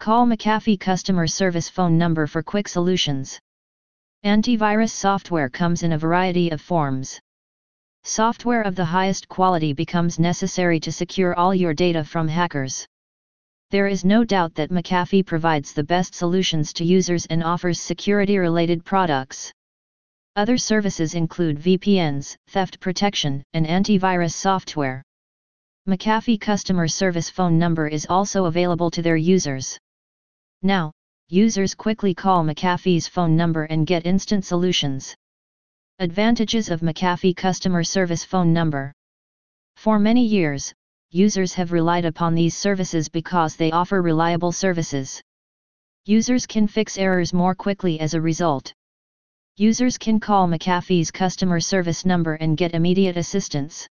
Call McAfee customer service phone number for quick solutions. Antivirus software comes in a variety of forms. Software of the highest quality becomes necessary to secure all your data from hackers. There is no doubt that McAfee provides the best solutions to users and offers security related products. Other services include VPNs, theft protection, and antivirus software. McAfee customer service phone number is also available to their users. Now, users quickly call McAfee's phone number and get instant solutions. Advantages of McAfee customer service phone number. For many years, users have relied upon these services because they offer reliable services. Users can fix errors more quickly as a result. Users can call McAfee's customer service number and get immediate assistance.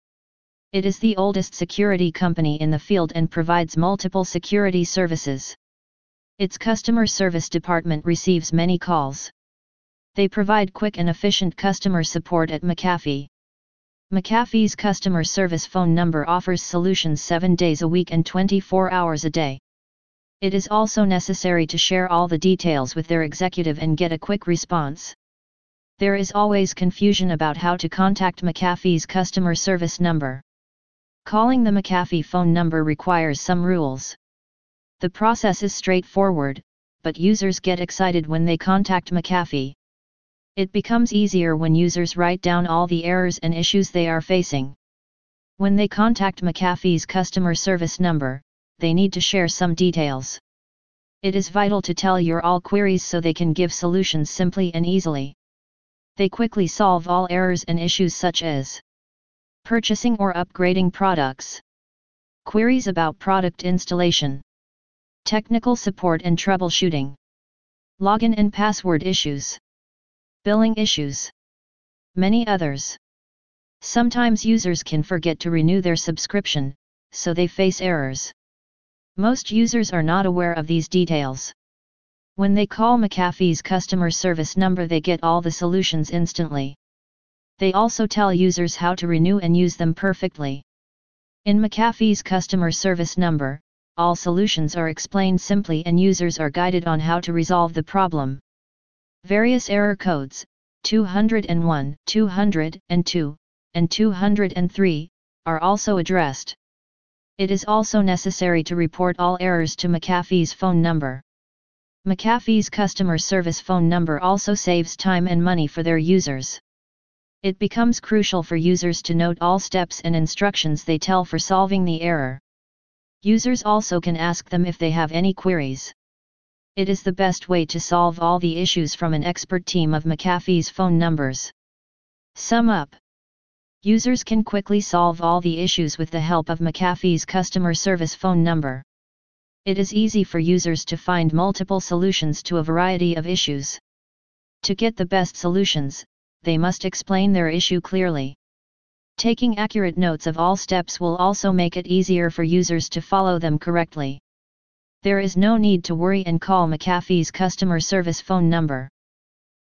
It is the oldest security company in the field and provides multiple security services. Its customer service department receives many calls. They provide quick and efficient customer support at McAfee. McAfee's customer service phone number offers solutions 7 days a week and 24 hours a day. It is also necessary to share all the details with their executive and get a quick response. There is always confusion about how to contact McAfee's customer service number. Calling the McAfee phone number requires some rules. The process is straightforward, but users get excited when they contact McAfee. It becomes easier when users write down all the errors and issues they are facing. When they contact McAfee's customer service number, they need to share some details. It is vital to tell your all queries so they can give solutions simply and easily. They quickly solve all errors and issues such as purchasing or upgrading products, queries about product installation, technical support and troubleshooting, login and password issues billing issues. Many others. Sometimes users can forget to renew their subscription, so they face errors. Most users are not aware of these details. When they call McAfee's customer service number they get all the solutions instantly. They also tell users how to renew and use them perfectly. In McAfee's customer service number, all solutions are explained simply and users are guided on how to resolve the problem. Various error codes, 201, 202, and 203, are also addressed. It is also necessary to report all errors to McAfee's phone number. McAfee's customer service phone number also saves time and money for their users. It becomes crucial for users to note all steps and instructions they tell for solving the error. Users also can ask them if they have any queries. It is the best way to solve all the issues from an expert team of McAfee's phone numbers. Sum up. Users can quickly solve all the issues with the help of McAfee's customer service phone number. It is easy for users to find multiple solutions to a variety of issues. To get the best solutions, they must explain their issue clearly. Taking accurate notes of all steps will also make it easier for users to follow them correctly. There is no need to worry and call McAfee's customer service phone number.